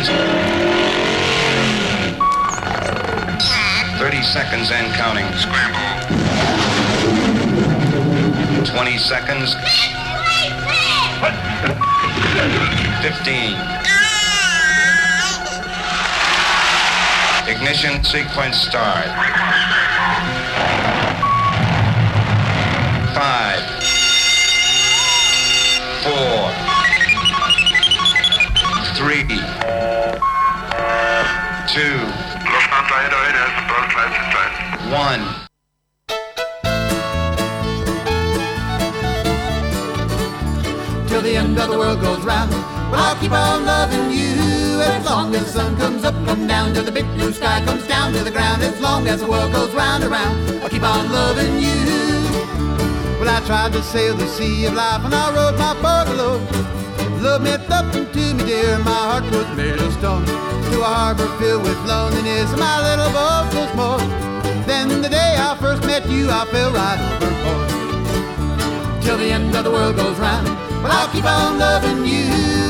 40 seconds. 30 seconds and counting. Scramble. 20 seconds. 15. Ignition sequence start. Five. Four. Three. Two. Lufthansa 808 has the boat flights in. One. till the end of the world goes round. Well, I'll keep on loving you as long as the sun comes up, come down, till the big blue sky comes down to the ground. As long as the world goes round and round, I'll keep on loving you. Well, I tried to sail the sea of life and I rode my boat alone. Love meant nothing to me, dear. My heart was made of stone. To a harbor filled with loneliness, my little boat was more. Then the day I first met you, I fell right overboard till the end of the world goes round. But I'll keep on loving you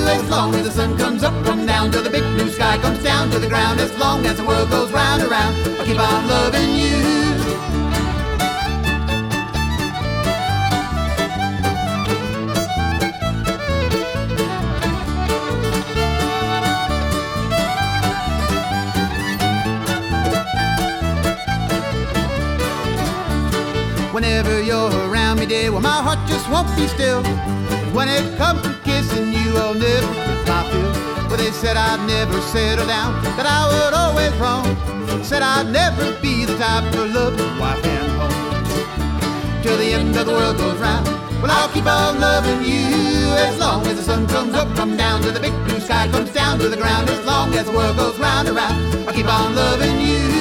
as long as the sun comes up, come down, till the big blue sky comes down to the ground. As long as the world goes round and round, I'll keep on loving you. You're around me, dear, well, my heart just won't be still. When it comes to kissing you, I'll never get my fill. Well, they said I'd never settle down, that I would always roam. Said I'd never be the type to love wife and home. Till the end of the world goes round. Well, I'll keep on loving you as long as the sun comes up, come down to the big blue sky, comes down to the ground. As long as the world goes round and round, I'll keep on loving you.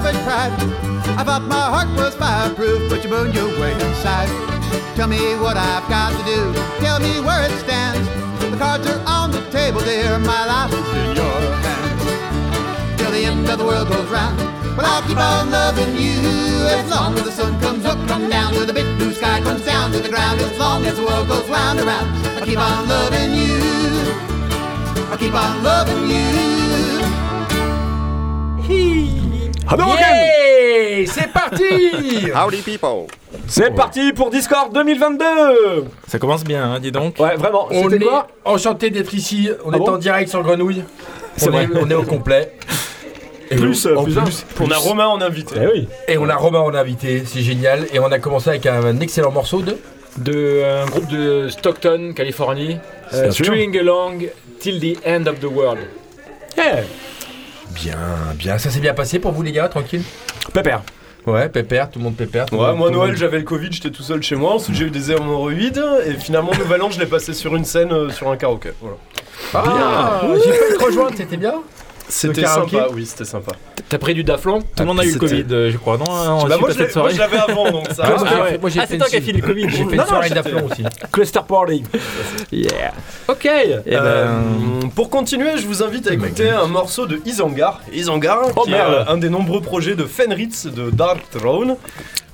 Only selfish pride. I thought my heart was fireproof, but you burned your way inside. Tell me what I've got to do. Tell me where it stands. The cards are on the table there. My life is in your hands. Till the end of the world goes round. Well, I'll keep on loving you as long as the sun comes up, come down to the big blue sky, comes down to the ground. As long as the world goes round and round, I'll keep on loving you. I'll keep on loving you. Hadouken Yeah C'est parti Howdy people C'est parti pour Discord 2022 Ça commence bien, hein, dis donc. Ouais, vraiment, On c'était est quoi enchanté d'être ici, on Ah est bon en direct sur Grenouille. C'est On est, vrai. on est au complet. Et Plus, on- euh, en plus un. On a Romain en invité. Eh oui Et on a Romain en invité, c'est génial. Et on a commencé avec un excellent morceau de. De un groupe de Stockton, Californie. euh, Bien sûr. String Along Till the End of the World. Bien, bien. Ça s'est bien passé pour vous les gars, tranquille? Pépère Ouais, pépère, tout le monde pépère. tout Ouais, monde- moi Noël monde- j'avais le Covid, j'étais tout seul chez moi, ensuite j'ai eu des hémorroïdes et finalement Nouvel An je l'ai passé sur une scène euh, sur un karaoké. Voilà. Ah, j'ai failli te rejoindre, c'était bien? C'était sympa, oui c'était sympa. T'as pris du daflon Tout le monde a eu le Covid, euh, je crois, non On Bah, a moi je passer l'ai- cette soirée. moi, je l'avais avant donc ça. Ah, fait- j'ai Ah, fait c'est toi qui as filé le Covid. J'ai fait Non, une soirée d'aplomb aussi. Cluster Party Yeah. Ok. Eh ben, Euh, pour continuer, je vous invite à écouter un morceau de Isangar. Isangar, Oh, qui est merde. euh, un des nombreux projets de Fenritz de Dark Throne.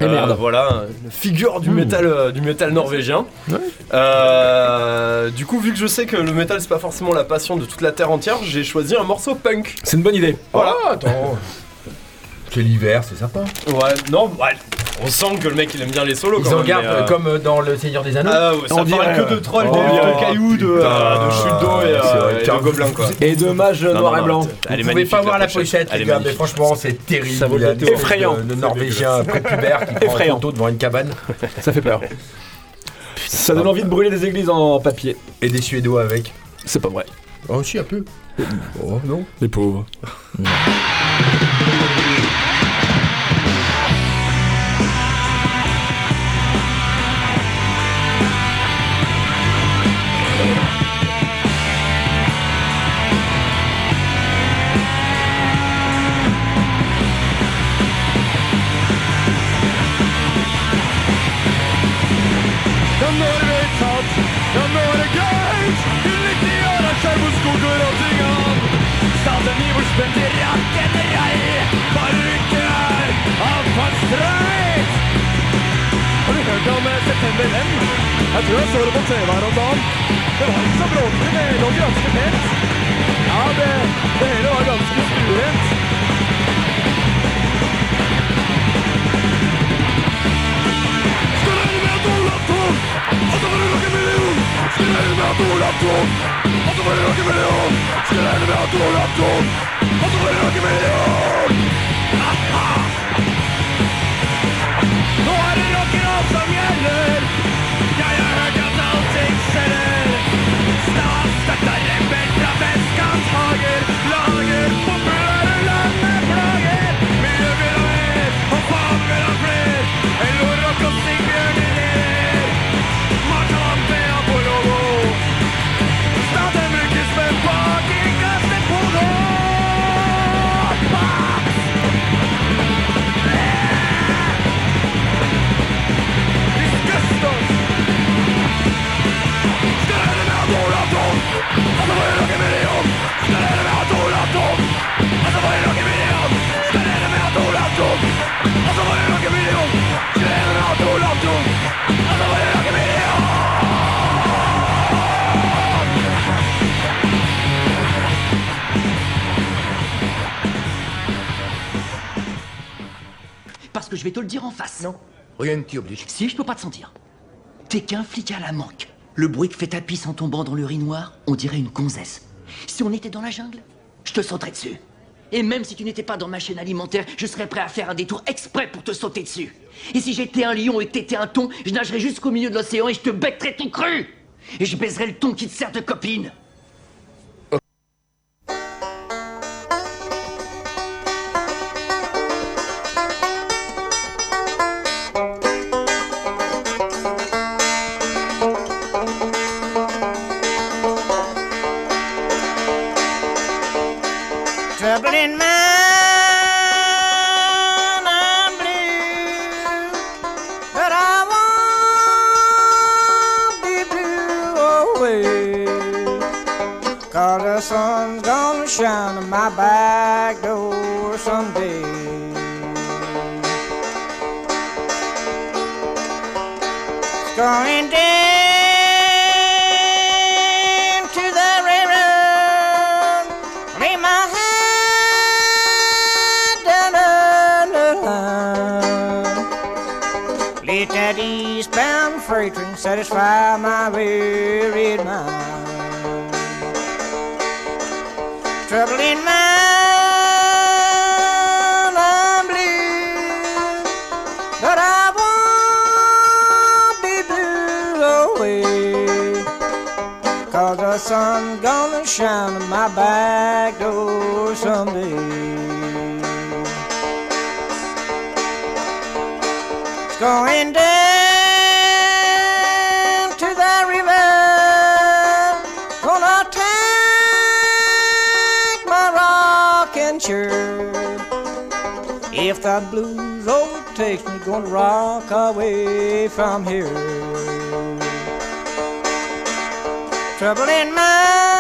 Eh merde. Voilà, une figure du métal, euh, du métal norvégien. Euh, du coup, vu que je sais que le métal c'est pas forcément la passion de toute la terre entière, j'ai choisi un morceau punk. C'est une bonne idée. Voilà. Oh, attends. C'est l'hiver, c'est sympa. Ouais, non, ouais, on sent que le mec il aime bien les solos. Ils quand en même, gardent mais, euh, comme euh, dans Le Seigneur des Anneaux. Ah ouais, ça On parle dirait, que de trolls, oh, de, de putain. cailloux, de, euh, de chutes d'eau et, C'est euh, et de un gobelins quoi. Et dommage Non, noir non, et blanc. Vous pouvez pas voir la pochette. les gars, mais franchement, c'est terrible. Ça vaut Il y a le. Effrayant. de- de Norvégien prépubère qui prend photo devant une cabane Ça fait peur. Ça donne envie de brûler des églises en papier. et des Suédois avec. C'est pas vrai. Oh, si, un peu. Oh, non. Les pauvres. Si, je peux pas te sentir. T'es qu'un flic à la manque. Le bruit que fait ta pisse en tombant dans l'urinoir, on dirait une gonzesse. Si on était dans la jungle, je te sauterais dessus. Et même si tu n'étais pas dans ma chaîne alimentaire, je serais prêt à faire un détour exprès pour te sauter dessus. Et si j'étais un lion et t'étais un thon, je nagerais jusqu'au milieu de l'océan et je te bêterais tout cru Et je baiserais le thon qui te sert de copine Let that eastbound freight train satisfy my wearied mind. Trouble in mind, I'm blue, but I won't be blue always. Cause the sun's gonna shine on my back door someday. Going down to the river. Gonna take my rocking chair. If the blues overtakes me, gonna rock away from here. Trouble in mind,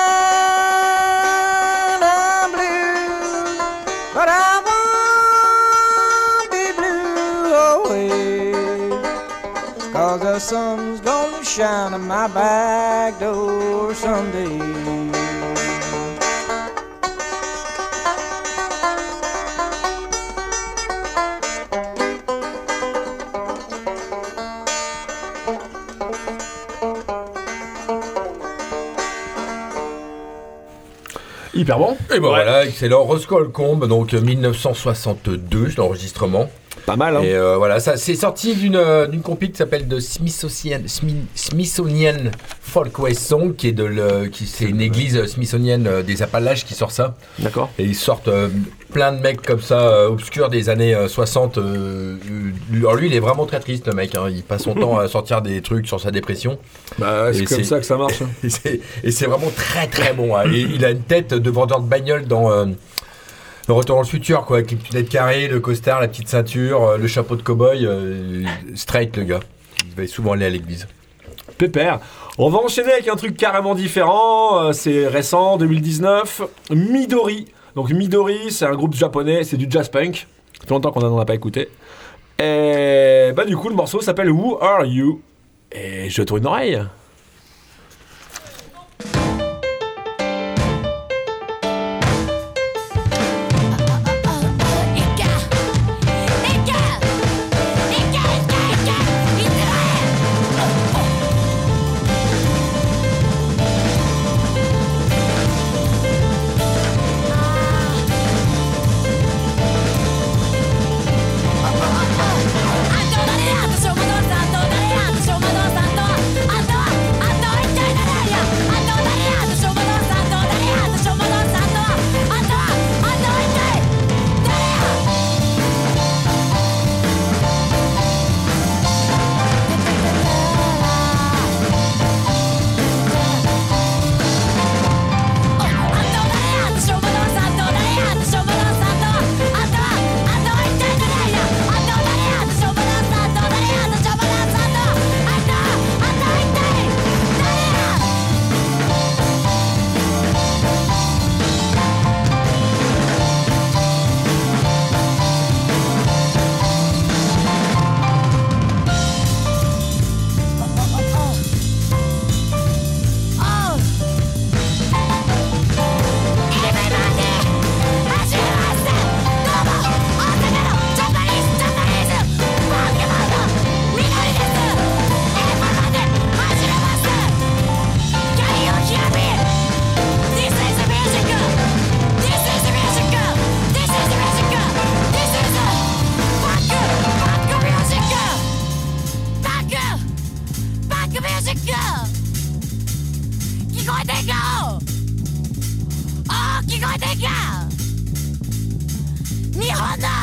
the sun's gonna shine on my back door someday. Hyper bon. Et ben voilà, excellent. Roscoe Combe, donc euh, 1962, l'enregistrement. Pas mal, hein. Et euh, voilà, ça c'est sorti d'une euh, d'une compil qui s'appelle de Smithsonian, Smi- Smithsonian Folkways Song, qui est de le, qui c'est une église smithsonienne euh, des Appalaches qui sort ça. D'accord. Et ils sortent euh, plein de mecs comme ça, euh, obscurs des années euh, 60. euh, euh, alors lui, il est vraiment très triste, le mec. hein. Il passe son temps à sortir des trucs sur sa dépression. Bah, c'est comme ça que ça marche. hein. Et c'est- vraiment très très bon. hein. Et il a une tête de vendeur de bagnole dans le Retour dans le futur, quoi, avec les lunettes carrées, le costard, la petite ceinture, euh, le chapeau de cow-boy. euh, straight, le gars. Il va souvent aller à l'église. Pépère. On va enchaîner avec un truc carrément différent. euh, C'est récent, 2019. Midori Donc Midori, c'est un groupe japonais, c'est du jazz punk. Ça fait longtemps qu'on n'en a pas écouté. Et bah du coup, le morceau s'appelle Who Are You? Et je tourne une oreille. 本だ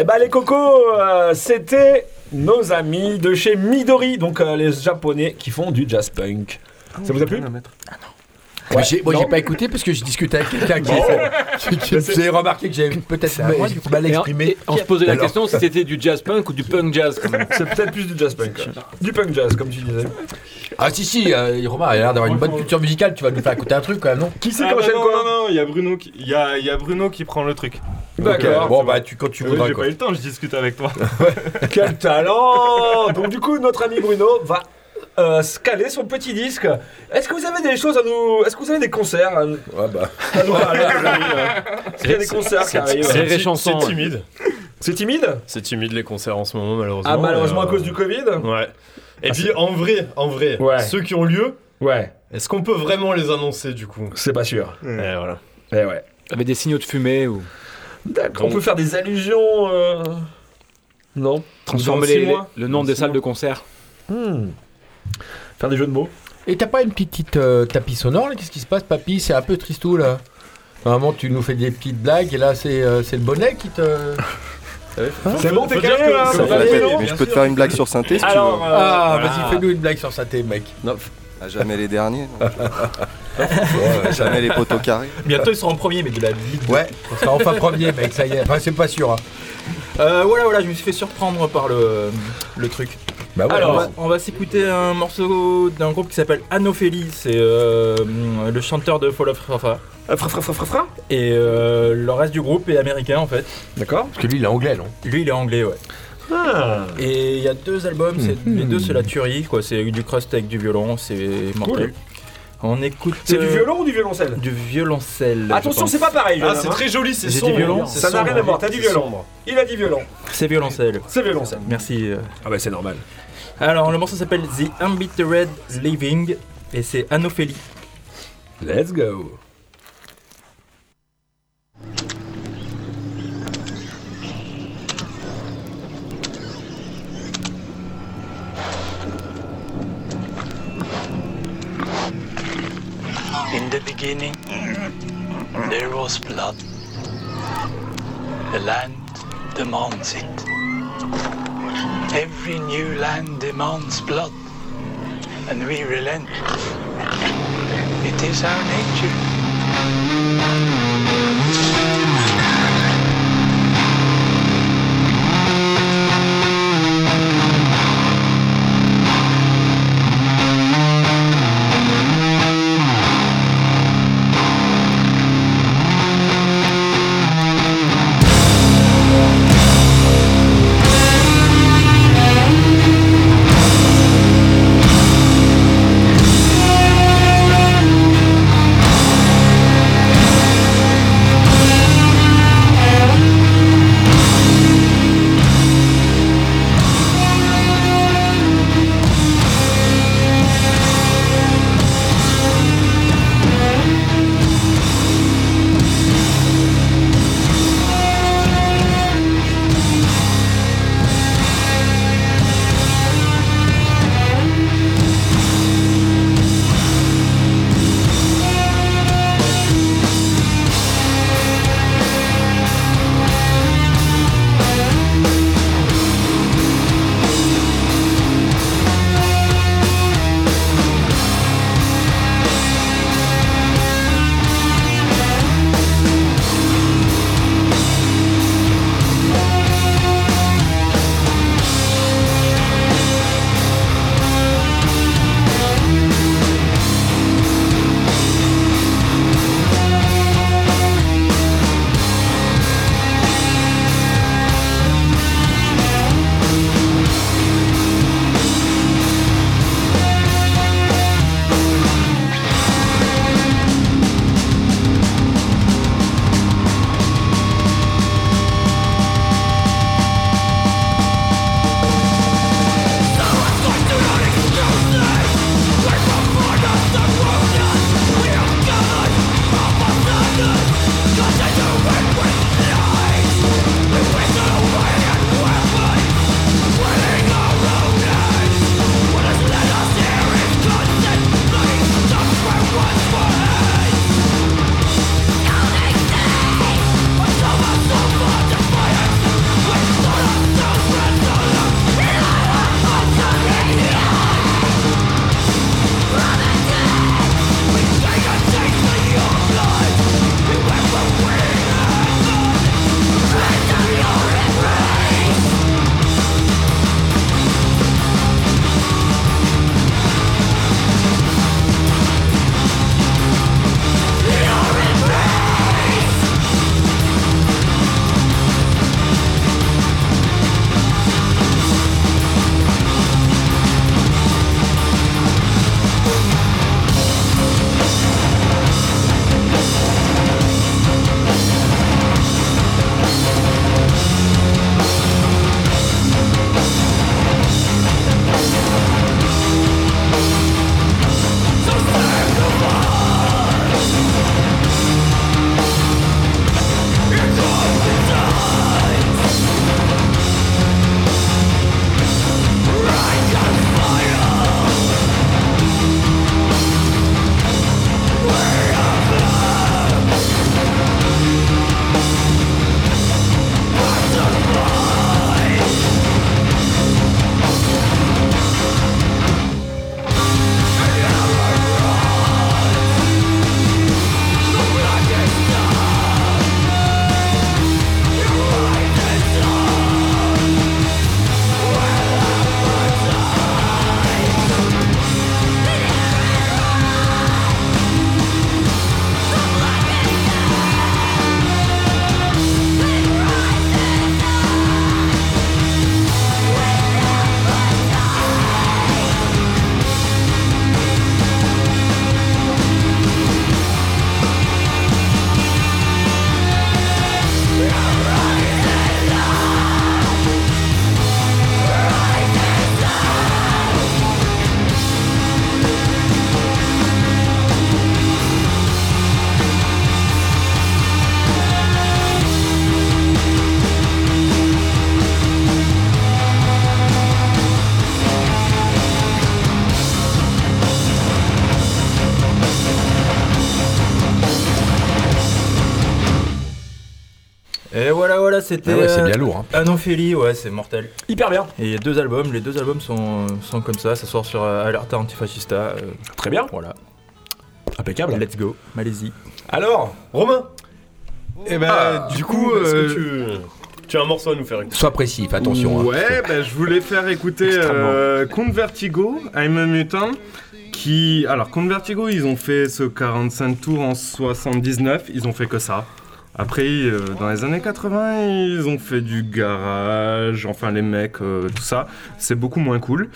Eh bah les cocos, euh, c'était nos amis de chez Midori, donc euh, les japonais qui font du jazz punk. Ça vous a plu Mais j'ai- moi, j'ai non. pas écouté parce que j'ai discuté avec quelqu'un qui, qui- qui- J'ai remarqué que j'avais peut-être mal, exprimé. et on se posait la Alors. question si c'était du jazz punk ou du punk jazz. quand même. C'est peut-être plus du jazz punk. Du punk jazz, comme tu disais. Ah si si, euh, Romain a l'air d'avoir une bonne culture musicale, tu vas nous faire écouter un truc quand même, non? Qui c'est Ah qui enchaîne non, quoi? non, non, il y a Bruno qui, il y a, il y a Bruno qui prend le truc. D'accord. Bon bah tu quand tu voudras j'ai pas eu le temps, je discute avec toi. Quel talent Donc du coup, notre ami Bruno va euh, se caler son petit disque. Est-ce que vous avez des choses à nous... Est-ce que vous avez des concerts à nous, Ouais bah. à nous parler, les amis, euh Est-ce qu'il y a des concerts qui arrivent? c'est- timide. C'est timide? C'est timide les concerts en ce moment, malheureusement. Ah, malheureusement Et, à euh, cause du Covid? Ouais. Et Ah, puis en vrai, en vrai, Ouais. ceux qui ont lieu, Ouais, est-ce qu'on peut vraiment les annoncer du coup? C'est pas sûr. Et voilà. Eh ouais. Avec des signaux de fumée ou D'accord. On peut faire des allusions... euh, Non transformer Dans six les- mois le nom des salles de concert. Hmm. Faire des jeux de mots Et t'as pas une petite euh, tapis sonore là? Qu'est-ce qui se passe, papy? C'est un peu tristou là. Normalement, tu nous fais des petites blagues et là, c'est euh, c'est le bonnet qui te. C'est bon, t'es calé là Ça Mais je peux te faire une blague sur synthé si Alors, tu euh, Ah, voilà. vas-y, fais-nous une blague sur sa thé, mec. veux. Ah, jamais les derniers. non. jamais les poteaux carrés. Bientôt ils seront en premier, mais de la vie. Ouais, on sera enfin premier, mec, ça y est. Enfin, c'est pas sûr. Hein. Euh, voilà, voilà, je me suis fait surprendre par le, le truc. Bah ouais, Alors, on ouais. va, on va s'écouter un morceau d'un groupe qui s'appelle Anophélie. C'est euh, le chanteur de Fall of. Euh, Fra fra fra fra fra Et euh, le reste du groupe est américain en fait. D'accord. Parce que lui, il est anglais, non? Lui, il est anglais, ouais. Ah. Et il y a deux albums, c'est- les deux c'est la tuerie, quoi. C'est du crust avec du violon, c'est mortel. On écoute. C'est du euh, violon ou du violoncelle Du violoncelle. Attention, c'est pas pareil. Ah, c'est très joli, c'est J'ai dit sombre. violon. c'est Ça n'a rien à voir, t'as dit C'est violon. sombre. Il a dit violon. C'est violoncelle. C'est violoncelle. Merci. euh. Ah bah c'est normal. Alors, le morceau s'appelle The Embittered Living et c'est Anophélie. Let's go. The beginning, there was blood. The land demands it. Every new land demands blood, and we relent. It is our nature. Là, c'était. Ah ouais, c'est euh, bien lourd, hein. Anophélie, ouais, c'est mortel. Hyper bien. Et il y a deux albums, les deux albums sont, sont comme ça, ça sort sur euh, Alerta Antifascista. euh, Très bien. Voilà. Impeccable. Let's go, Malaisie. Alors, Romain Eh ben, Ah, du coup, coup, est-ce euh, que tu... tu as un morceau à nous faire écouter Sois précis, fais attention. hein. Ouais, ben, je voulais faire écouter euh, Count Vertigo, I'm a Mutant. Qui... Alors, Count Vertigo, ils ont fait ce 45 tours en 79, ils ont fait que ça. Après, euh, dans les années 80, ils ont fait du garage, enfin les mecs, euh, tout ça. C'est beaucoup moins cool.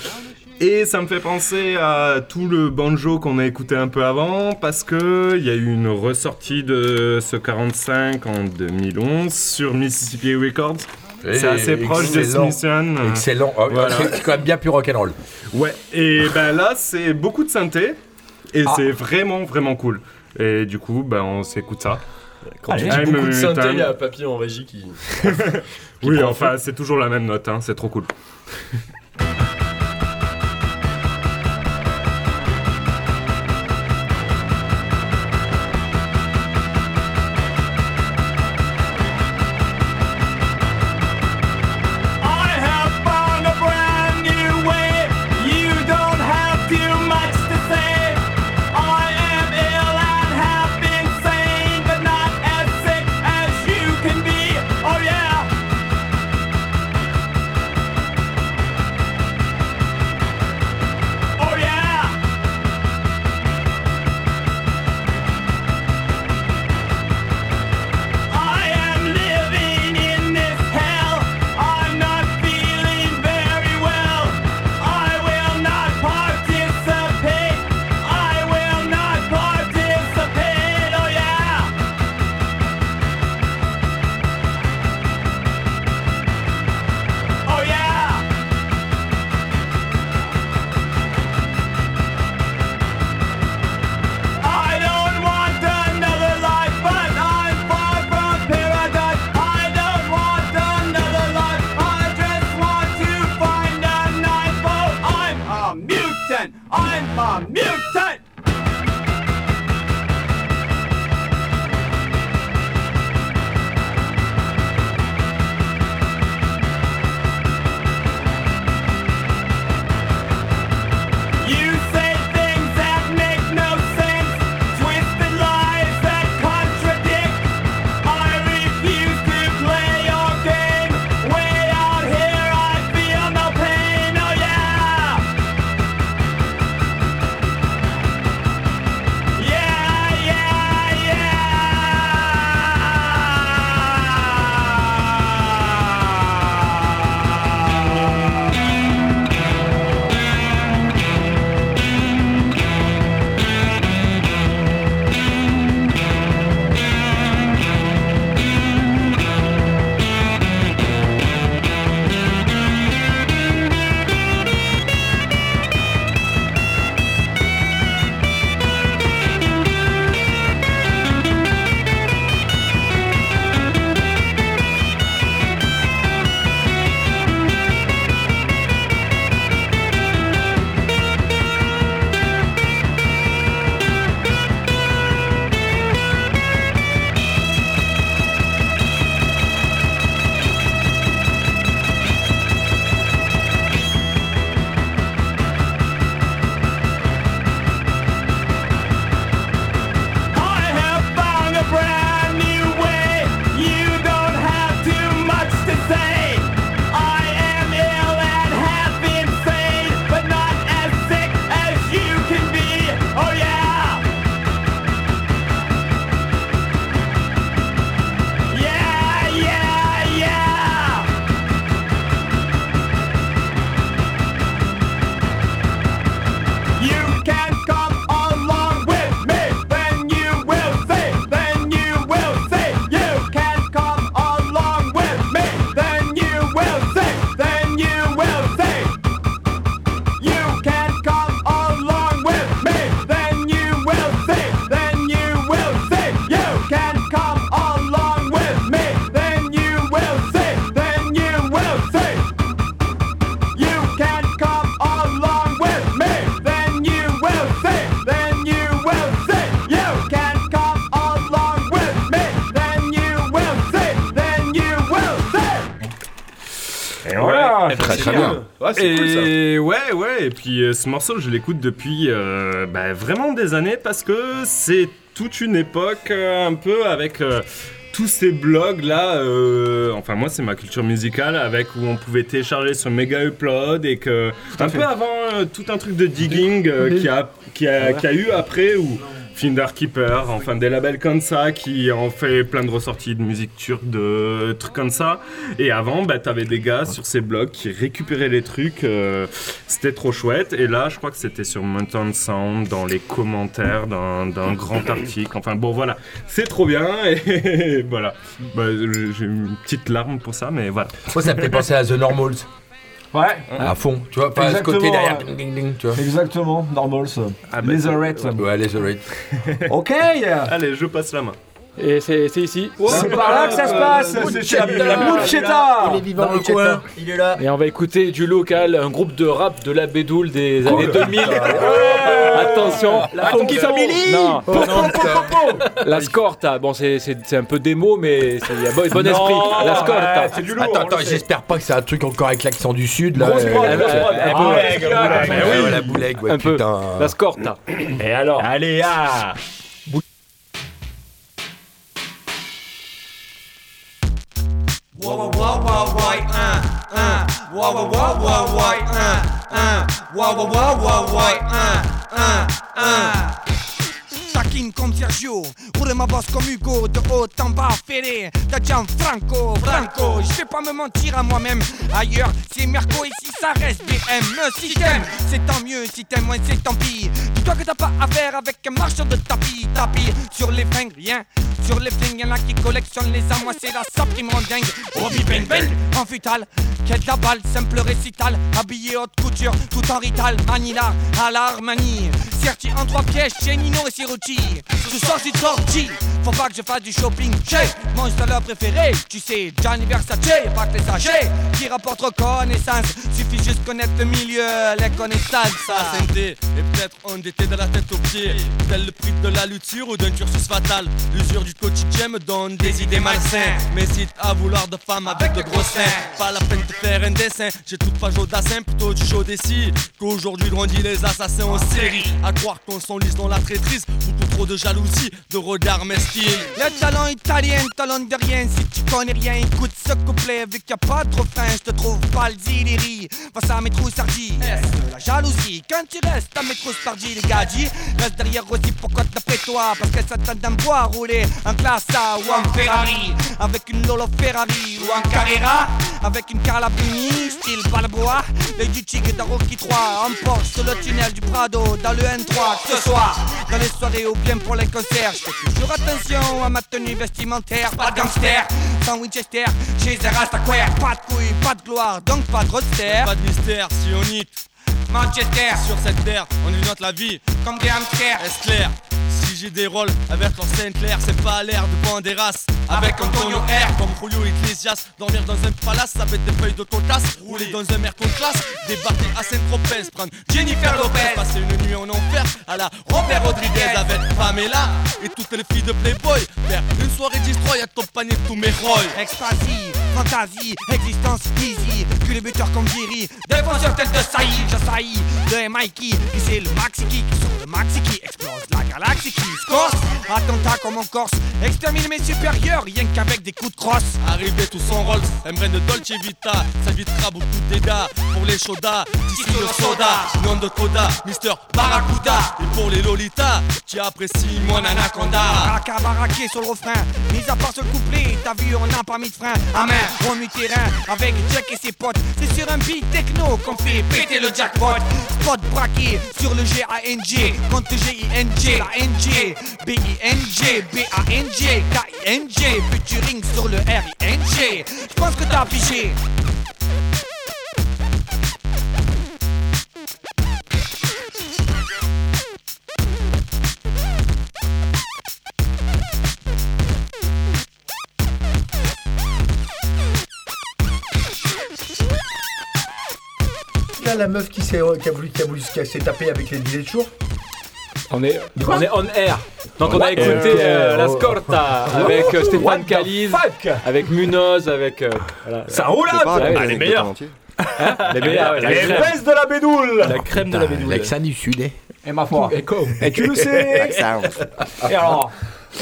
Et ça me fait penser à tout le banjo qu'on a écouté un peu avant, parce que il y a eu une ressortie de ce 45 en 2011 sur Mississippi Records. C'est assez proche des excellent. Smithsonian. Excellent. Ah, Voilà. C'est quand même bien plus rock'n'roll. Ouais, et ben là, c'est beaucoup de synthé, et Ah. c'est vraiment, vraiment cool. Et du coup, ben on s'écoute ça. Quand tu dis I'm beaucoup de synthé, il y a Papy en régie qui. Oui, prend enfin, c'est toujours la même note, hein, c'est trop cool. c'est cool ça. Et ouais, ouais, et puis euh, ce morceau, je l'écoute depuis euh, bah, vraiment des années parce que c'est toute une époque euh, un peu avec tous ces blogs là. euh, enfin, moi, c'est ma culture musicale avec où on pouvait télécharger sur Mega Upload et que. Un fait. peu avant euh, tout un truc de digging euh, qui, a, qui, a, qui a eu après ou. Finder Keeper, enfin des labels comme ça qui ont fait plein de ressorties de musique turque, de trucs comme ça. Et avant, bah, t'avais des gars sur ces blogs qui récupéraient les trucs. euh, c'était trop chouette. Et là, je crois que c'était sur Mountain Sound, dans les commentaires d'un d'un grand article. Enfin bon, voilà. C'est trop bien. Et voilà. Bah, J'ai une petite larme pour ça, mais voilà. Moi, ça me fait penser à The Normals. Ouais. À fond, tu vois, pas ce Exactement, côté derrière, ding ding ding, tu vois. Exactement, Normals. Ah, bah, Leatherette. Ouais, les oreilles. Ok Allez, je passe la main. Et c'est ici. C'est par là que ça se passe. C'est chez la la Mucchetta Il est vivant, le coin. Il est là. Et on va écouter du local, un groupe de rap de la Bédoule des années 2000. Attention, la Funky Family. Non, Oh, non, non, la Scorta. Bon, c'est un peu démo, mais il y a bon, bon esprit. La Scorta. C'est du lourd. Attends, attends, j'espère pas que c'est un truc encore avec l'accent du sud là. Grosse prod, euh, grosse prod. un Ah, peu. ouais, gars, Ah, ouais, ouais, ouais. ouais, la bouleg, ouais, Un peu. putain. La Scorta. Et alors Allez, ah Taquine comme Sergio, roule ma bosse comme Hugo, de haut en bas, fêlé, t'as Franco, Franco, je vais pas me mentir à moi-même, ailleurs c'est Merco, ici ça reste BM, si t'aimes, c'est tant mieux, si t'aimes moins c'est tant pis, dis-toi que t'as pas affaire avec un marchand de tapis, tapis, sur les fringues, rien, sur les flingues, y'en a qui collectionnent les armes, moi c'est la saprime en dingue, Robbie Bang Bang, en futal, quête la balle, simple récital, habillé haute couture, tout en rital, Manila, à l'Armani, Serti en trois pièges, chez Nino et Sirucci. Ce soir j'ai sorti, faut pas que je fasse du shopping chez mon installeur préféré. Tu sais, Gianni Versace, pas que les sachets qui rapportent reconnaissance. Suffit juste connaître le milieu, les connaissances. Synthé et peut-être endetté de la tête aux pieds Tel le prix de la luxure ou d'un cursus fatal L'usure du quotidien me donne des idées malsaines M'hésite à vouloir de femmes avec de gros seins Pas la peine de faire un dessin J'ai toute page audacin plutôt du chaud d'ici Qu'aujourd'hui grandit les assassins en série À croire qu'on s'enlise dans la traîtrise Beaucoup trop de jalousie, de regard mesquine Le talent italien, talent de rien. Si tu connais rien, écoute ce couplet. Vu qu'il y a pas de refrain, je te trouve pas le ziliri. Face à mes trous sardis, est-ce de la jalousie Quand tu restes à mes trous sardis, les gadgets, reste derrière aussi. Pourquoi d'après toi Parce que ça t'a d'un bois rouler en classe A ou en Ferrari. Avec une Lolo Ferrari ou en Carrera. Avec une Carlabini, style Balboa. L'œil du tigre dans Rocky 3. En Porsche sur le tunnel du Prado, dans le N3. Ce soir, dans les soirées ou bien pour les concerts, je fais toujours attention à ma tenue vestimentaire. Pas de gangster, sans Winchester, chez Zara Square. Pas de couilles, pas de gloire, donc pas de roadster. Pas de mystère, sionite Manchester, Sur cette terre, on note la vie comme des hamsters. Est-ce clair? J'ai des rôles avec leur Sainte-Claire, c'est pas à l'air devant des races. Avec Antonio R, comme Julio Iglesias. Dormir dans un palace avec des feuilles de cocasse. Rouler dans un merco classe. Débarquer à Saint-Tropez. Prendre Jennifer Lopez. Passer une nuit en enfer à la Robert Rodriguez avec Pamela. Et toutes les filles de Playboy. Faire une soirée destroy accompagné de tous mes rois. Ecstasy, fantasy, existence easy. Puis les comme Viri, défenseur tel de Saïd. J'assaillis de Mikey, qui c'est le maxi qui sur le maxi qui explose la galaxie qui corse. Attentat comme en Corse, extermine mes supérieurs, rien qu'avec des coups de crosse. Arrivé tout son Rolls, de Dolce Vita, ça évitera beaucoup de dégâts pour les chaudas, d'ici le soda, nom de Koda, Mister Barracuda, et pour les Lolitas, qui apprécient mon anaconda. Baraka baraqué sur le refrain, mis à part ce couplet, t'as vu, on n'a pas mis de frein. Amen, remis terrain avec Jack et ses potes. C'est sur un beat techno qu'on fait péter le jackpot. Spot braqué sur le G-A-N-G, compte G-I-N-G, la N-G, B-I-N-G, B-A-N-G, K-I-N-G, featuring sur le R-I-N-G. J'pense que t'as affiché. Là, la meuf qui qui a voulu, qui a voulu qui s'est tapée avec les billets de jour. On est, on est on air. Donc on a écouté euh, La Scorta avec euh, Stéphane fuck? avec Munoz, avec. euh, voilà. Ça roule sais pas, Elle est l'anecdote meilleure en entier. Les ouais, la Les crème. fesses de la bédoule La crème de la bédoule. L'accent du sud, eh. Et ma foi. Et comme. Et tu le sais. Et alors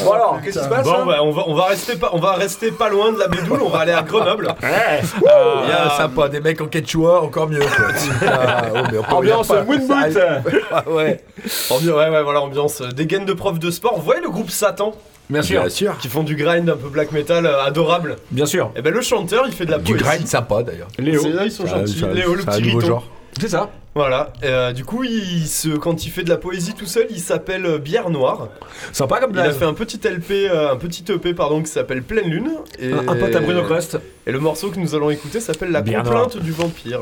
Bon alors, qu'est-ce qui se passe Bon, hein bah, on, va, on, va rester pas, on va rester pas loin de la Bédoule, on va aller à Grenoble. Ouais. Il y a sympa, des mecs en quechua, encore mieux. Quoi. Ah, oh, mais on peut Ambiance pas. Winboot Ah, ouais. Ambiance, ouais, ouais, voilà, ambiance. euh, Des gaines de profs de sport. Vous voyez le groupe Satan Bien sûr, Bien sûr. Qui font du grind un peu black metal euh, adorable. bien sûr. Et ben le chanteur, il fait de la Du poésie. grind sympa d'ailleurs. Léo. Là, ils sont Ça, gentils. ça, Léo, le c'est un petit riton. genre. C'est ça. Voilà. Euh, du coup, il se, quand il fait de la poésie tout seul, il s'appelle euh, Bière Noire. Sympa comme Il a fait un petit LP, euh, un petit EP pardon, qui s'appelle Pleine Lune. Et, Un, un pote à Bruno Crust. Et le morceau que nous allons écouter s'appelle La Bière complainte du vampire.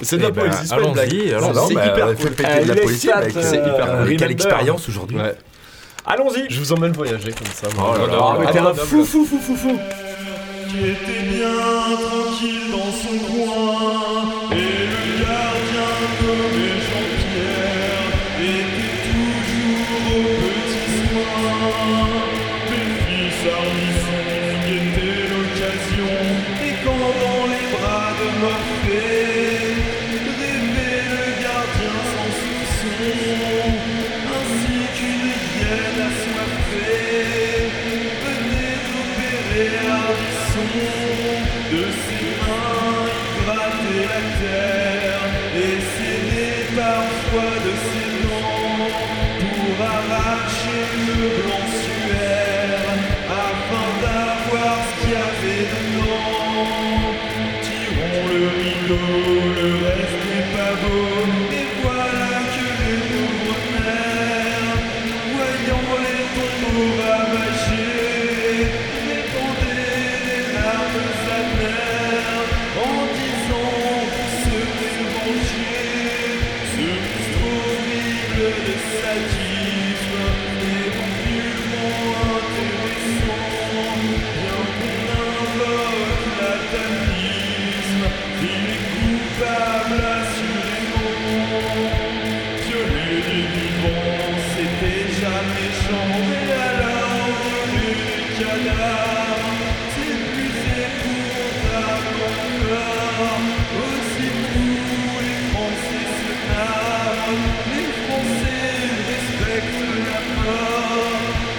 Et C'est de la Eh ben, poésie, c'est pas une blague. allons-y, C'est c'est hyper cool. de la C'est euh, hyper cool. Quelle expérience aujourd'hui. Ouais. Allons-y Je vous emmène voyager comme ça. Oh là là. Ah, t'es un fou fou fou fou fou qui était bien tranquille dans son coin et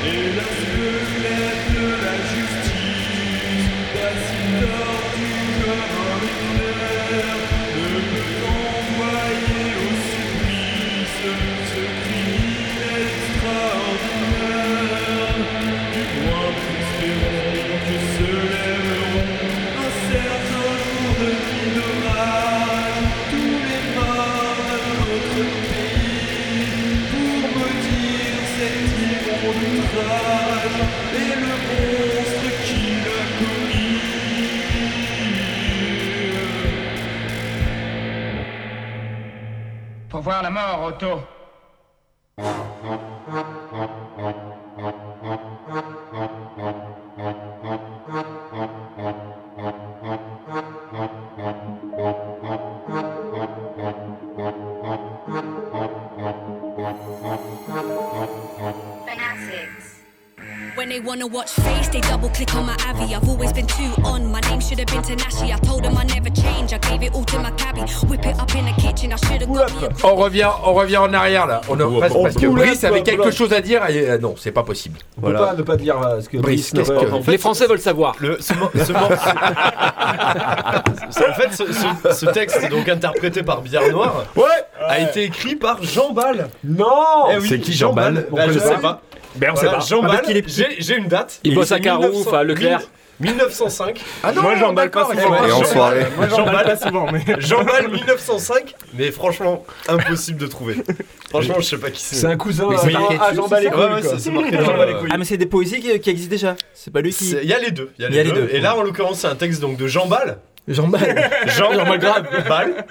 et la squelette de la justice voir la mort, Otto. Wanna watch face, they double click on my Avi. I've always been too on. My name should have been Tanashi. I told them I never change. I gave it all to my cabbie. Whip it up in the kitchen. I should have got me a On revient, on revient en arrière là. On a, parce, parce que Brice avait quelque chose à dire et euh, non, c'est pas possible. On peut pas ne pas dire euh, ce que Brice, Brice qu'est-ce ne- que- en fait, Les Français veulent savoir. Le, ce, en fait, ce, ce- ce texte, donc interprété par Bière Noire, Ouais a été écrit par Jean Ball. Non Eh oui, C'est qui, Jean Ball Bah, Je sais pas. Ben on Voilà, sait Ah, est- j'ai une date. Il bosse à 1900 enfin, Leclerc. 1905. Ah non, Moi, j'emballe pas souvent. Et en soirée. Moi, Jean j'en Ball. parle pas souvent, mais. Jean Ball 1905, mais franchement, impossible de trouver. Franchement, je sais pas qui C'est c'est. un cousin Mais à c'est Jean- marqué à c'est Bas les couilles, Ouais, ouais, quoi. c'est- marqué. Ah, mais c'est des poésies qui, qui existent déjà. C'est pas lui qui. Il y a les deux. Il y a les, deux. Et là, en l'occurrence, c'est un texte donc de Jean Ball. Jean Ball. Jean, Ball.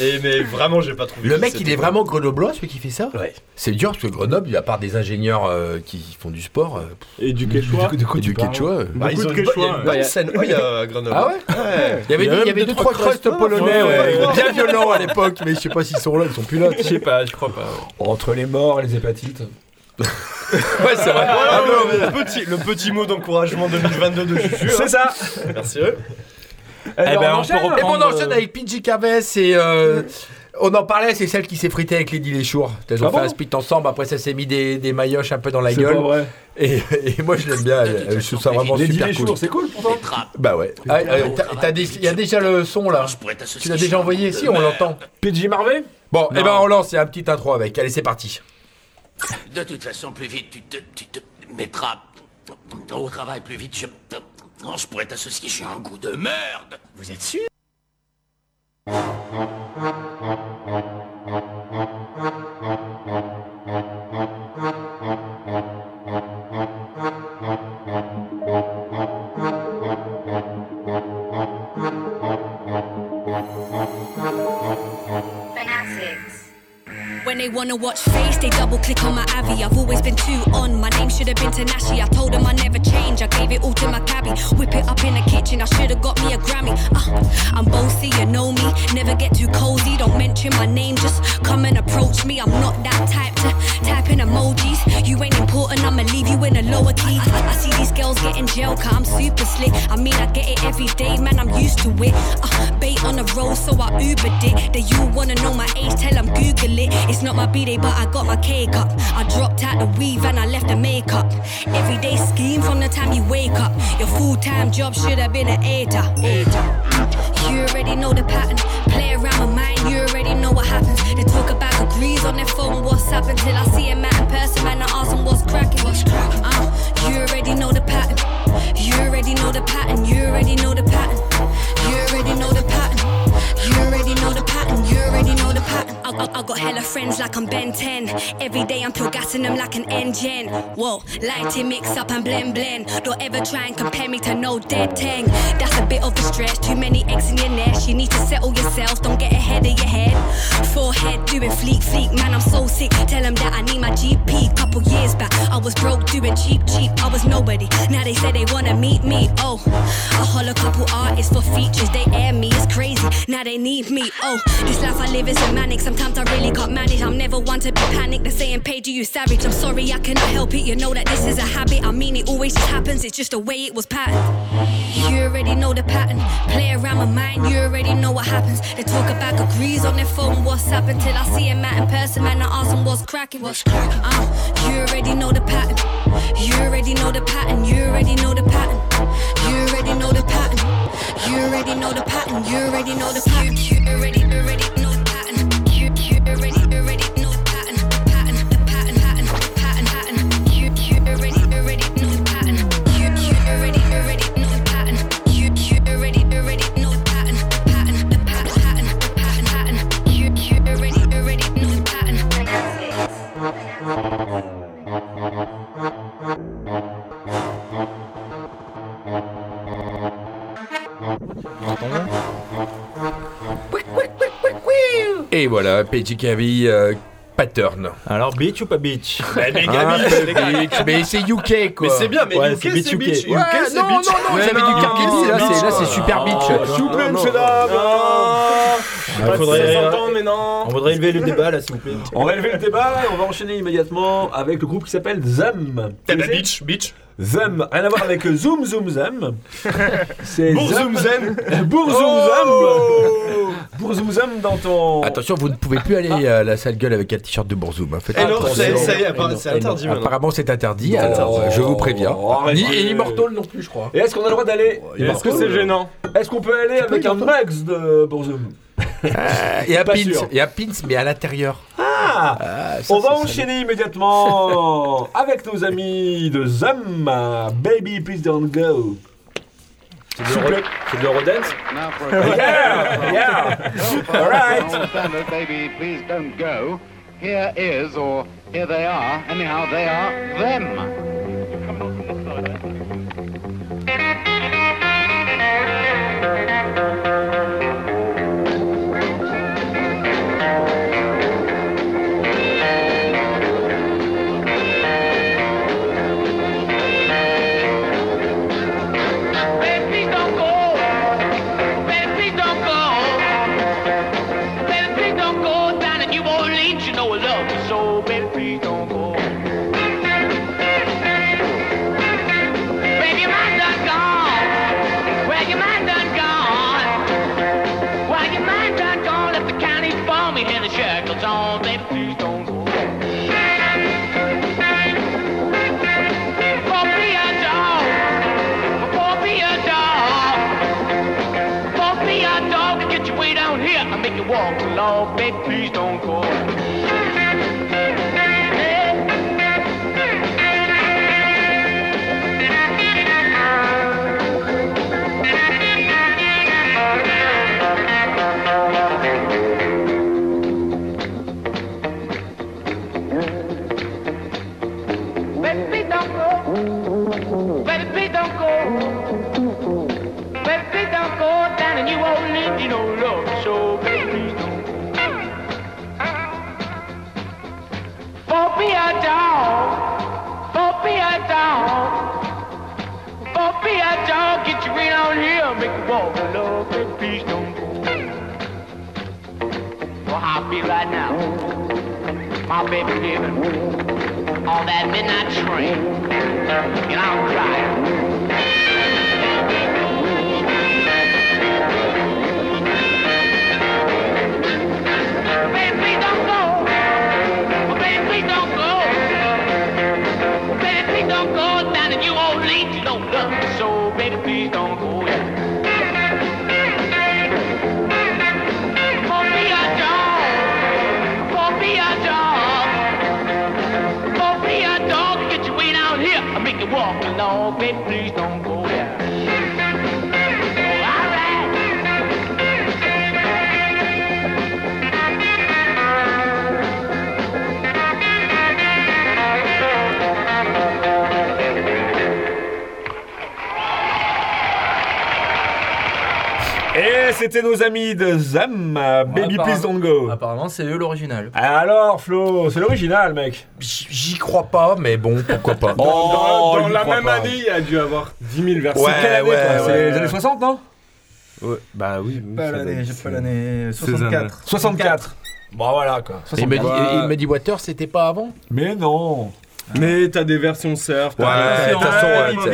Et mais vraiment, j'ai pas trouvé. Le mec, il est vraiment grenoblois, celui qui fait ça? Ouais. C'est dur parce que Grenoble, à part des ingénieurs euh, qui font du sport euh, Et du quechua. De quoi et tu du parles quechua. euh. Bah, ils ont de il y a Quechua. une bonne Ouais. scène. Oh, il y a à Grenoble. Ah ouais? Ouais. Il y avait, Il y a des- il y même avait deux, deux, trois crustes polonais, ouais, ouais, ouais. bien violents à l'époque, mais je sais pas s'ils sont là, ils sont plus là. Je sais pas, je crois pas. Entre les morts et les hépatites. Ouais, c'est vrai. Ah, non, mais le, petit, le petit mot d'encouragement 2022 de Juju. C'est hein. ça Merci. eux. Eh ben, on enchaîne. Et bon, on enchaîne avec PG Carves et. euh, on en parlait, c'est celle qui s'est fritée avec Lady Leschour. Ils ont Ah fait bon un split ensemble, après ça s'est mis des, des maillotches un peu dans la gueule. pas vrai. Et, et moi je l'aime bien, je trouve ça vraiment Lady super Leschour, cool. c'est cool pourtant. Bah ouais. Ah, euh, Il y a déjà le son là. Tu l'as déjà envoyé Si, on l'entend. PG Marvel Bon, et Non. ben on lance, il y a un petit intro avec. Allez, c'est parti. De toute façon, plus vite tu te, tu te mettras au travail, plus vite je, non, je pourrais t'associer. J'ai un goût de merde. Vous êtes sûr? They wanna watch face, they double click on my Avi. I've always been too on. My name should have been Tanashi. I told them I never change. I gave it all to my cabbie. Whip it up in the kitchen. I should have got me a Grammy. Uh, I'm bossy, you know me. Never get too cozy. Don't mention my name. Just come and approach me. I'm not that type to type in emojis. You ain't important. I'ma leave you in a lower key. I, I see these girls getting jail. Cause I'm super slick. I mean, I get it every day, man. I'm used to it. Uh, bait on the road, so I Ubered it. That you wanna know my age? Tell Tell 'em Google it. It's not my B-day, but I got my cake up. I dropped out the weave and I left the makeup. Everyday scheme from the time you wake up. Your full-time job should have been an aider. You already know the pattern. Play around with mine, you already know what happens. They talk about degrees on their phone, what's up until I see a man in person, man. I ask them what's cracking. What's cracking? Uh, you already know the pattern. You already know the pattern. You already know the pattern. You already know the pattern. You already know already know the pattern. I, I, I got hella friends like I'm Ben 10. Every day I'm pure gassing them like an engine. Whoa, lighting mix up and blend blend. Don't ever try and compare me to no dead tang. That's a bit of a stretch. Too many eggs in your nest. You need to settle yourself. Don't get ahead of your head. Forehead doing fleek fleek. Man, I'm so sick. Tell them that I need my GP. Couple years back, I was broke doing cheap cheap. I was nobody. Now they say they wanna meet me. Oh, I holler couple artists for features. They air me. It's crazy. Now they need me. Oh, this life I live is a manic. Sometimes I really can't manage. I'm never one to be panicked. They're saying, Paige, you savage. I'm sorry, I cannot help it. You know that this is a habit. I mean, it always just happens. It's just the way it was patterned. You already know the pattern. Play around my mind. You already know what happens. They talk about degrees on their phone. What's up until I see a man in person. Man, I ask them what's cracking. What's cracking? Uh, you already know the pattern. You already know the pattern. You already know the pattern. You already know the pattern. You already know the pattern. You already know the pattern. You already, already know Et voilà, Cavi euh, Pattern. Alors, beach ou pas beach Ah, beach, mais c'est UK quoi. Mais c'est bien, mais Ouais, UK c'est beach, UK. beach. Ouais, UK c'est non, beach. non, non, Ouais, j'avais non, B, là, beach. c'est- là, c'est super beach. S'il vous plaît, non, monsieur, non. dame. Il faudrait- mais non. On voudrait élever le débat là, s'il vous plaît. On va élever le débat et on va enchaîner immédiatement avec le groupe qui s'appelle Zem. Eh ben, beach, beach. Zem, rien à voir avec Zoom Zoom Zem. C'est Bourzoum Zem. Bourzoum Oh. Zem. Bourzoum Zem dans ton. Attention, vous ne pouvez plus aller à la sale gueule avec un t-shirt de Bourzoum. hein. Faites Et non, attention. c'est- y interdit. Apparemment, c'est interdit. Alors, je vous préviens. Oh. Ni et Immortal non plus, je crois. Et est-ce qu'on a le droit d'aller Est-ce que c'est gênant Est-ce qu'on peut aller avec un max de Bourzoum sûr. et un pins, mais à l'intérieur. Ah ça, On va enchaîner immédiatement avec nos amis de Zem. Baby, please don't go. C'est de l'Eurodance Yeah, yeah. All right. standard, baby, please don't go. Here is, or here they are. Anyhow, they are them. You dog, get you right on here, make you walk, love. Baby, please don't go. Well, how I feel right now. My baby living on that midnight train. And I'm crying. C'était nos amis de Zam, Baby Please Don't Go. Apparemment, c'est eux l'original. Alors, Flo, c'est l'original, mec. J'y crois pas, mais bon, pourquoi pas. Dans, Oh, dans la même pas. année, il y a dû avoir 10 000 versions. Ouais, C'est quelle année, ouais, toi C'est ouais. les années 60, non Ouais, Bah oui. oui, Pas l'année, j'ai pas l'année. Ces 64. 64. Bon, voilà, quoi. Et Muddy, 64. et Muddy Water, c'était pas avant Mais non. Mais t'as des versions surf. t'as Ouais, des de toute versions-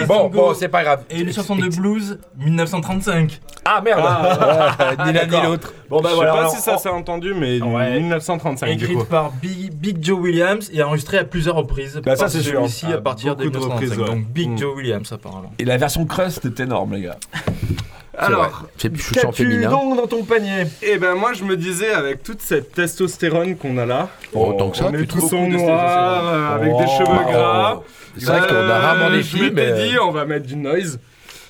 façon, Ouais, bon, c'est pas grave. Et une chanson de blues, 1935. Ah, merde. Ouais, ni l'un ni l'autre. Bon, bah Je sais voilà. pas alors, si ça s'est entendu, mais Ouais. 1935 du coup. Écrite par Big, Big Joe Williams et enregistrée à plusieurs reprises. Bah, ça, c'est sûr. Celui-ci Ah, à partir de beaucoup de 1935. reprises. Donc Big Mm. Joe Williams apparemment. Et la version crust est énorme, les gars. Alors, Qu'as-tu donc dans ton panier? Eh ben moi je me disais avec toute cette testostérone qu'on a là, Oh, que ça, on est tous en noir, euh, avec des Oh. cheveux gras. C'est vrai qu'on a rarement des je filles, mais. dit on va mettre du noise.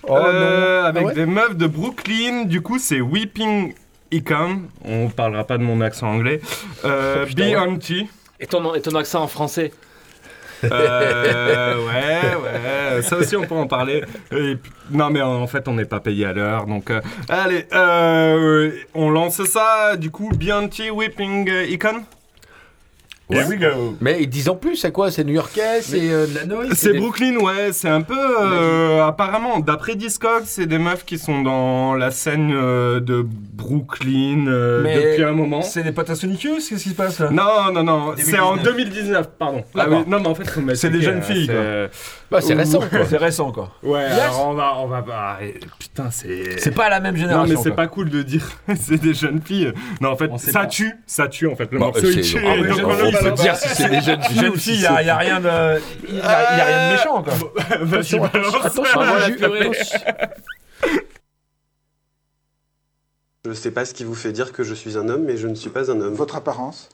Oh, Euh, non. avec Ah ouais des meufs de Brooklyn, du coup c'est Weeping Icon, on parlera pas de mon accent anglais. Euh, B.O.T. Et ton, et ton accent en français? Euh, ouais, ouais, ça aussi on peut en parler. Non mais en fait on n'est pas payé à l'heure, donc euh, allez, euh, on lance ça. Du coup, B.O.T. Whipping Icon. Here we go. Mais disons plus, c'est quoi C'est new-yorkais C'est euh, de la noise C'est des- Brooklyn, ouais, c'est un peu. euh, apparemment, d'après Discogs, c'est des meufs qui sont dans la scène euh, de Brooklyn Mais depuis un moment. C'est des potes à Sonicus Qu'est-ce qui se passe là? Non, non, non, c'est en 2019. 2019, pardon. Ah D'accord. oui, non, mais en fait, C'est des jeunes euh, filles, Bah, c'est récent, quoi. C'est récent, quoi. Ouais, Yes. alors on va, on va, ah, et- putain, c'est. C'est pas la même Non, génération. mais c'est pas cool de dire c'est des jeunes filles. Non, en fait, ça tue, ça tue en fait. Le Bon, morceau c'est- il tue. Faut dire si c'est des jeunes filles Jeune ou si fille, il y, c'est- a rien de. Il y a, y a rien de méchant, quoi. Attention, attention. Je sais pas ce qui vous fait dire que je suis un homme, mais je ne suis pas un homme. Votre apparence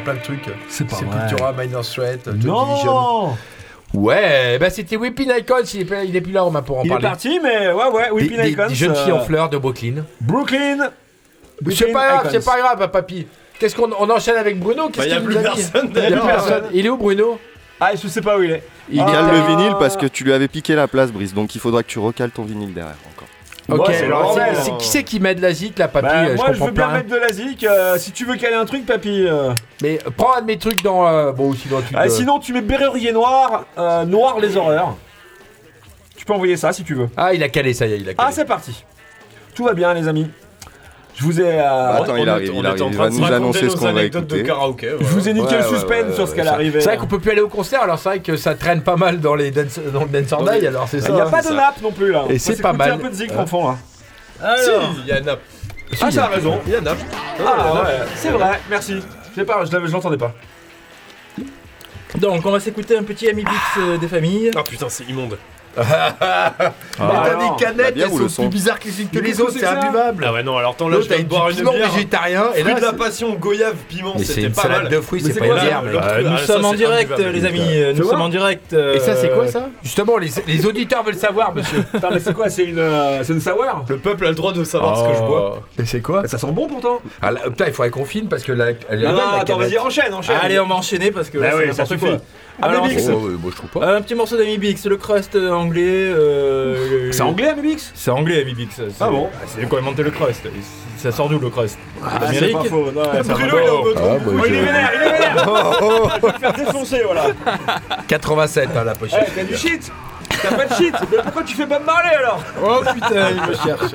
plein de trucs. C'est pas vrai. Sepultura, Minor Threat. Non Ouais, bah c'était Whipping Icons, il est, pas- il est plus là, Romain, pour en Il est parler. parti, mais ouais, ouais, Des, Whipping des- Icons. des jeunes filles en euh, fleurs de Brooklyn. Brooklyn C'est Whipping pas grave, Icons. c'est pas grave, papy. Qu'est-ce qu'on on enchaîne avec Bruno? Qu'est-ce Bah, y a qu'il plus nous a dit? personne Il y a derrière. plus personne. Il est où Bruno? Ah, je sais pas où il est. Il Il est cale le vinyle parce que tu lui avais piqué la place, Brice. Donc il faudra que tu recales ton vinyle derrière encore. Ok, alors, c'est- bordel. c'est- qui c'est qui m'aide la zik là, papy Bah, Euh, moi, je comprends veux bien mettre de la zik. euh, si tu veux caler un truc, papy. euh. Mais euh, prends un de mes trucs dans. euh, bon, sinon tu. Ah, sinon, tu mets Berrurier Noir, euh, Noir les horreurs. Tu peux envoyer ça si tu veux. Ah, il a calé, ça y est, il a calé. Ah, c'est parti. Tout va bien, les amis. Je vous ai. euh, Attends, il arrive, il arrive. Il va nous annoncer ce qu'on va écouter. Je vous ai niqué Ouais, le ouais, suspense ouais, sur ce qu'elle arrivait. C'est vrai qu'on peut plus aller au concert, alors c'est vrai que ça traîne pas mal dans, les dance, dans le Dance or Die, alors c'est ça. Il n'y a pas de nappe non plus là. Et c'est pas mal. un peu de zik Ouais. en fond là. Alors, Si, il y a Nap. Ah, ça a raison. Il y a Nap. Ah ouais, c'est vrai, merci. Je sais pas, je l'entendais pas. Donc, on va s'écouter un petit Ami Beats euh, des familles. Ah putain, c'est immonde. Ah, t'as alors, des la canettes, elles sont son plus bizarres que les que les autres, c'est imbuvable. Ah ouais, non, alors attends, là, je viens t'as de boire une piment bière. végétarien, et là, de la passion, goyave, piment, c'était une pas salade mal. de fruits, c'est pas une là, bière, Ah, nous ça, sommes en direct, les amis. euh, Nous sommes en direct. euh, Et ça, c'est quoi ça Justement, les, auditeurs veulent savoir, monsieur. Attends, mais c'est quoi C'est une, euh, c'est une sour Le peuple a le droit de savoir ce que je bois. Mais c'est quoi Ça sent bon pourtant. ah, là, Putain, il faudrait qu'on filme parce que là, Non, attends, vas-y, enchaîne, enchaîne. Allez, on va enchaîner parce que là, Bah c'est oui, ça suffit. Ah, Alors, Amibix. c'est- Oh, ouais, moi, je trouve pas. Un petit morceau d'Ami Bix, le crust euh, anglais. euh, le- C'est anglais, Amibix? C'est anglais, Ami Bix. Ah bon? C'est lui qui a inventé le crust? Ça sort d'où le crust? Ah, c'est D'Amérique pas faux. Non, ouais, ça Bruno, va il est pas. mode Ah, trop bah. Oh, il est je- vénère, il est vénère Je vais te faire défoncer, voilà 87, hein, la Eh, pochette. t'as du shit? T'as pas de shit Mais pourquoi tu fais Bob Marley alors Oh putain, il me cherche.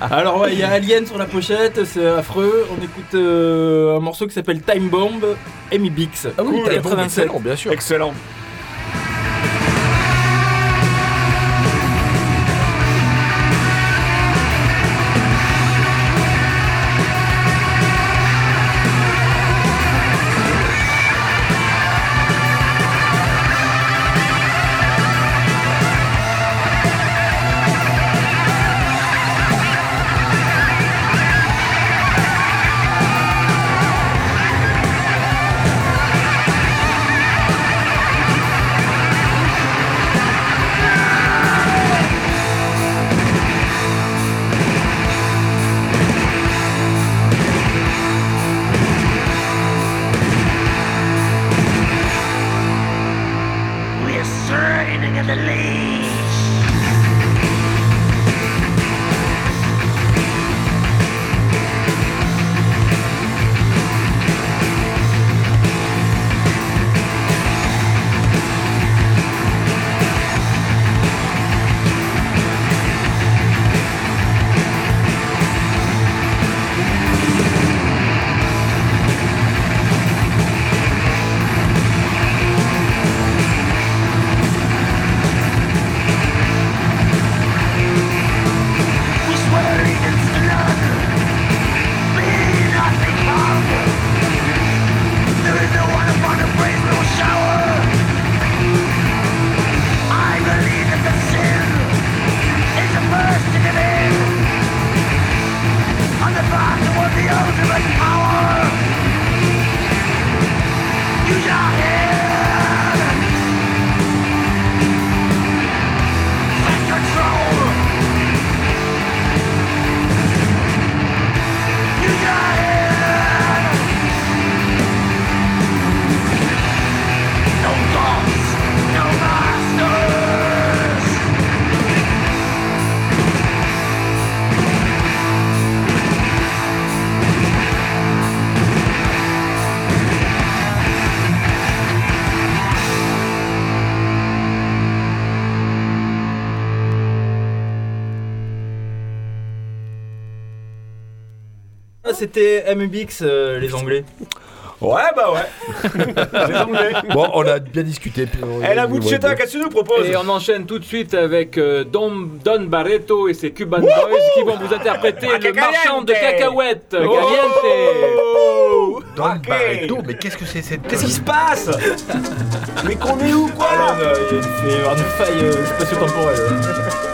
Alors, ouais, il y a Alien sur la pochette, c'est affreux. On écoute euh, un morceau qui s'appelle Time Bomb, Amy Bix. Ah oui, Cool, t'as bon, 87. excellent, bien sûr. Excellent. C'était Amy Bix, euh, les Anglais. Ouais, bah ouais. Les Anglais. Bon, on a bien discuté. puis on- Eh, la qu'est-ce que tu nous proposes Et on enchaîne tout de suite avec euh, Don, Don Barreto et ses Cuban Boys qui vont vous interpréter Ah, le marchand de cacahuètes. Oh. Caliente. Don. Barreto, mais qu'est-ce que c'est cette Qu'est-ce qui se passe Mais qu'on est où, quoi là, il y a une faille euh, spatio-temporelle.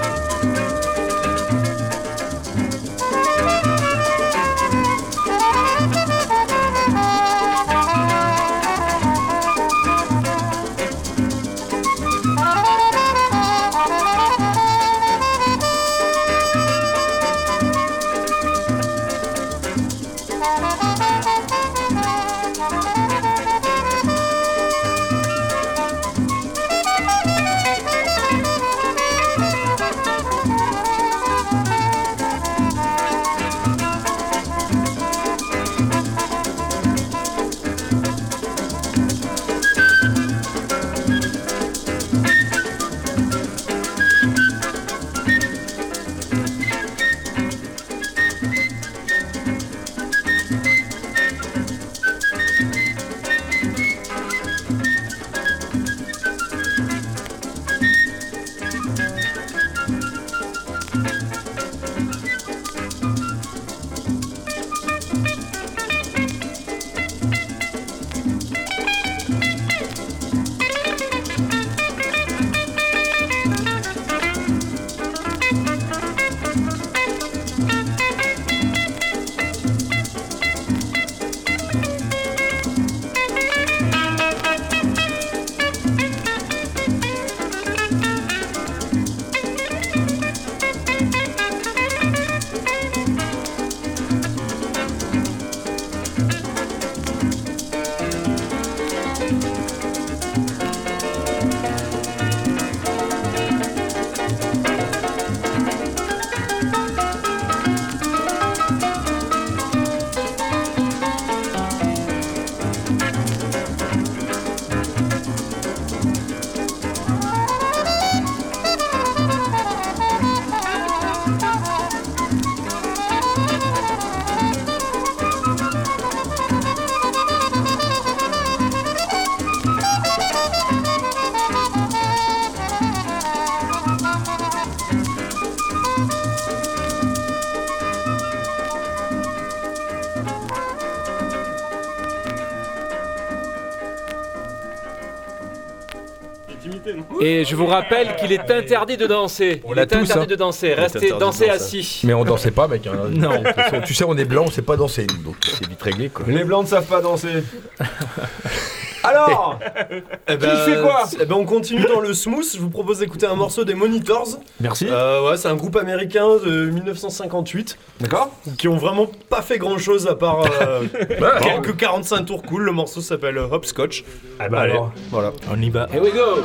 vous rappelle qu'il est interdit de danser. On Il l'a est tous, interdit hein. de danser. Restez, danser. assis. Mais on dansait pas, mec. hein. Non. De toute façon, tu sais, on est blanc, on sait pas danser, donc c'est vite réglé, quoi. Les blancs ne savent pas danser. Alors Eh Qui fait quoi eh ben, on continue dans le smooth. Je vous propose d'écouter un morceau des Monitors. Merci. Euh, ouais, c'est un groupe américain de 1958. D'accord. Qui ont vraiment pas fait grand chose à part euh, Bah, quelques 45 tours cool. Le morceau s'appelle Hopscotch. Ah bah Allez, alors. voilà. On y va. Here we go.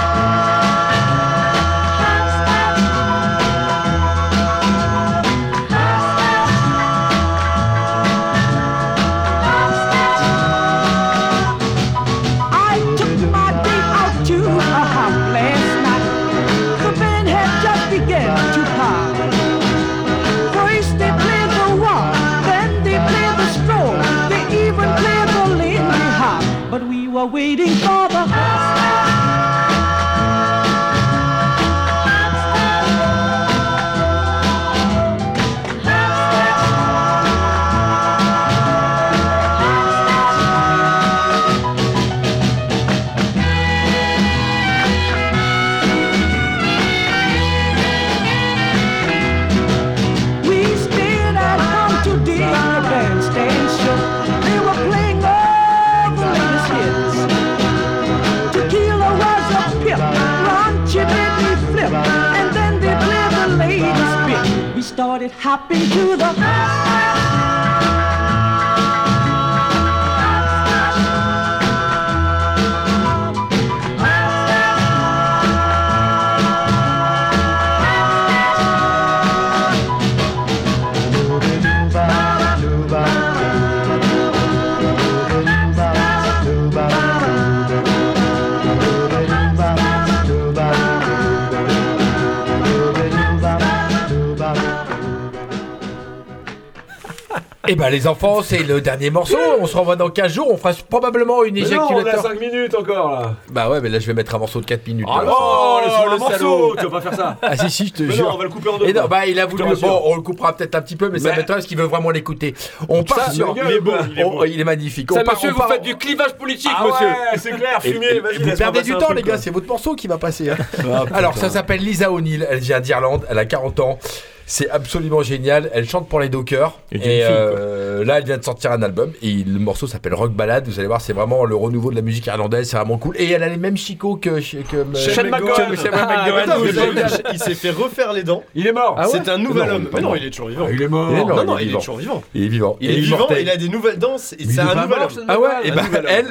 started hopping to the. Eh ben, les enfants, c'est le dernier morceau. On se revoit dans 15 jours. On fera probablement une Mais non, on a éjaculateur. 5 minutes encore là. Bah ouais, mais là, je vais mettre un morceau de 4 minutes. Ah là. non, Oh, le morceau, tu vas pas faire ça. Ah si, si, je te Mais jure. non, on va le couper en deux, Et non, quoi. bah, il a voulu. Bon, on le coupera peut-être un petit peu, mais ça Mais- m'étonnerait parce qu'il veut vraiment l'écouter. On part Ça, sur. gueule, quoi. Il est Oh, beau. il est magnifique. Ça, on part- monsieur, on vous part- faites du clivage politique, Ah monsieur. ouais, c'est clair, fumier, Vous perdez du temps, les gars, c'est votre morceau qui va passer. hein. Ah, Alors, ça s'appelle Lisa O'Neill, elle vient d'Irlande, elle a 40 ans. C'est absolument génial. Elle chante pour les Dockers. Et Et, euh, là, elle vient de sortir un album. Et le morceau s'appelle Rock Ballade. Vous allez voir, c'est vraiment le renouveau de la musique irlandaise. C'est vraiment cool. Et elle a les mêmes chicots que. que Shane McGowan. Ah, il s'est fait refaire les dents. Il est mort. Ah ouais C'est un nouvel Non, homme. Mais non, il est toujours vivant. Ah, il est mort. Il est mort. Non, non, il est il est toujours vivant. Il est vivant. Il est vivant, il a des nouvelles et Mais C'est il un nouvel mort, homme. Ah ouais, et bah, nouvel homme. elle,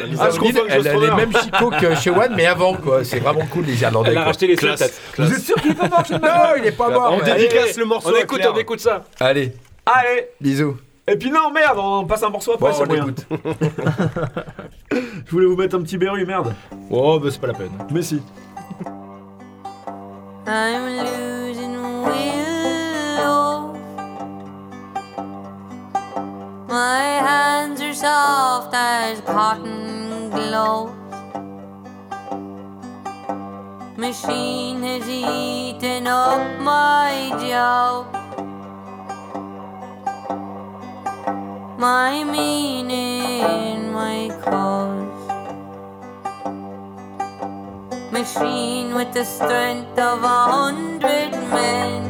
elle a les mêmes chicots que chez One, mais avant, quoi. C'est vraiment cool, les Irlandais. Elle a racheté les. Vous êtes sûr qu'il est pas mort, Non, il est pas mort. On dédicace le morceau. On à écoute, Claire. on écoute ça. Allez, Allez bisous. Et puis non, merde, on passe un morceau après, Bon, c'est on moyen. écoute. Je voulais vous mettre un petit berru, merde. Oh, bah c'est pas la peine. Mais si. I'm losing willow. My hands are soft as cotton gloves. Machine has eaten up my job. My meaning, my cause. Machine with the strength of a hundred men.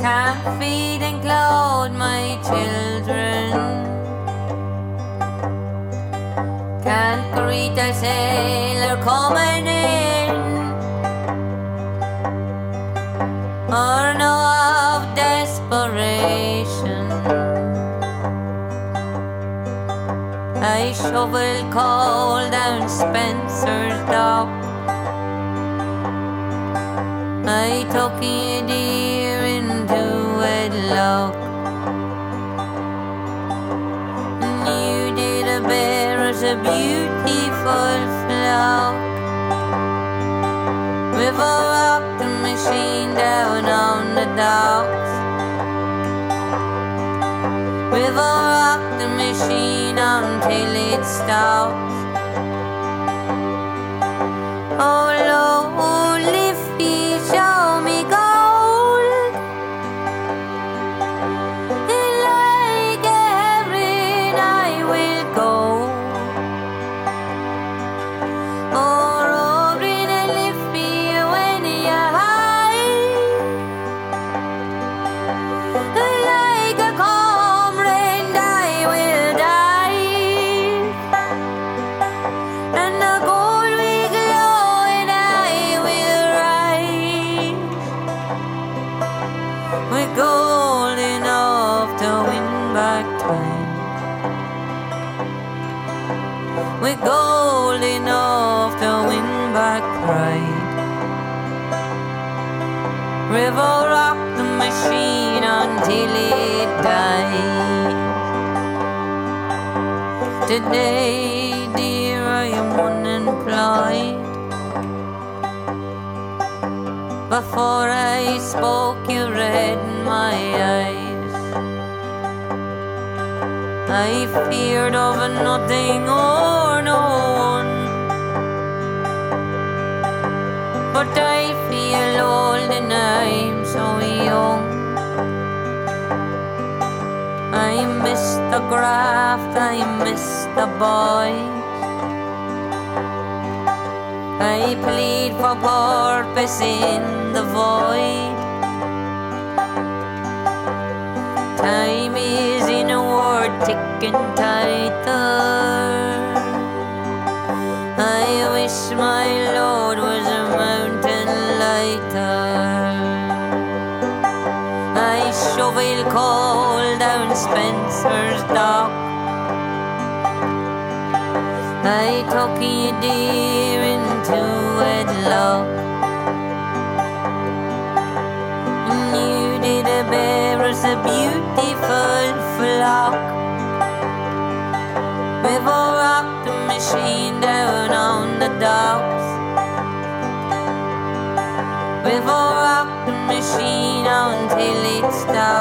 Can't feed and clothe my children. Can't greet a sailor coming in. Or know of desperation. I shovel coal down Spencer's dock. I took a deer into wedlock. a beautiful flow. River rock the machine down on the docks. River rock the machine until it stops. Oh Lord. Today, dear, I am unemployed. Before I spoke, you read in my eyes. I feared of nothing or no one. But I feel old and I'm so young. I miss graft, I miss the boys. I plead for purpose in the void. Time is in a word ticking tighter. I wish my Lord was a mountain lighter. I shovel coal down Dock. I took you dear into wedlock. And you did bear us a beautiful flock. We've all rocked the machine down on the docks. We've all rocked the machine until it stops.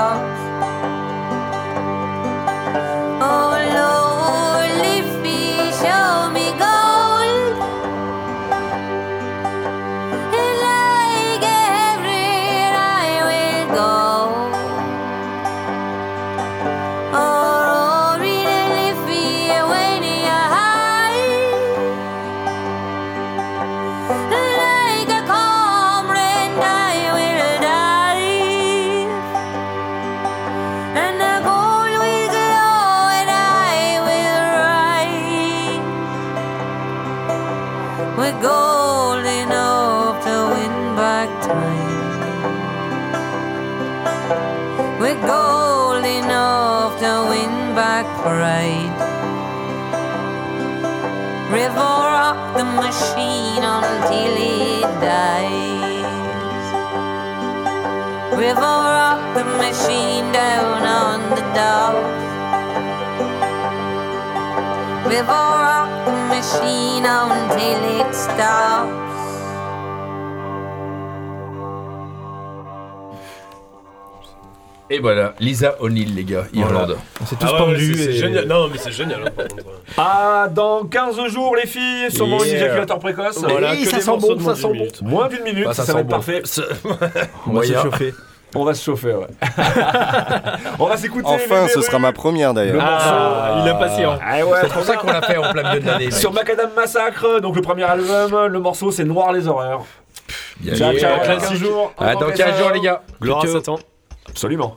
River rock the machine down on the docks. River rock the machine until it stops. Et voilà, Lisa O'Neill, les gars, Irlande. C'est tous pendus. C'est génial. Non, mais c'est génial. hein, par contre. Ah, dans 15 jours, les filles, sûrement une Yeah. éjaculateur précoce. Voilà, Et que ça sent bon, ça moins sent d'une bon. minute. Moins d'une minute, Bah, ça, ça va sent être bon. parfait. On va Moyen. se chauffer. On va se chauffer, ouais. on va s'écouter. Enfin, ce sera ma première Le d'ailleurs. Ah, il est impatient. Ah ouais, C'est pour ça qu'on l'a fait en plein milieu de l'année. Sur Macadam Massacre, donc le premier album, le morceau c'est Noir les horreurs. Ciao, ciao, dans classique. 15 jours. Dans 15 jours, les gars. Gloire à. Satan. Absolument.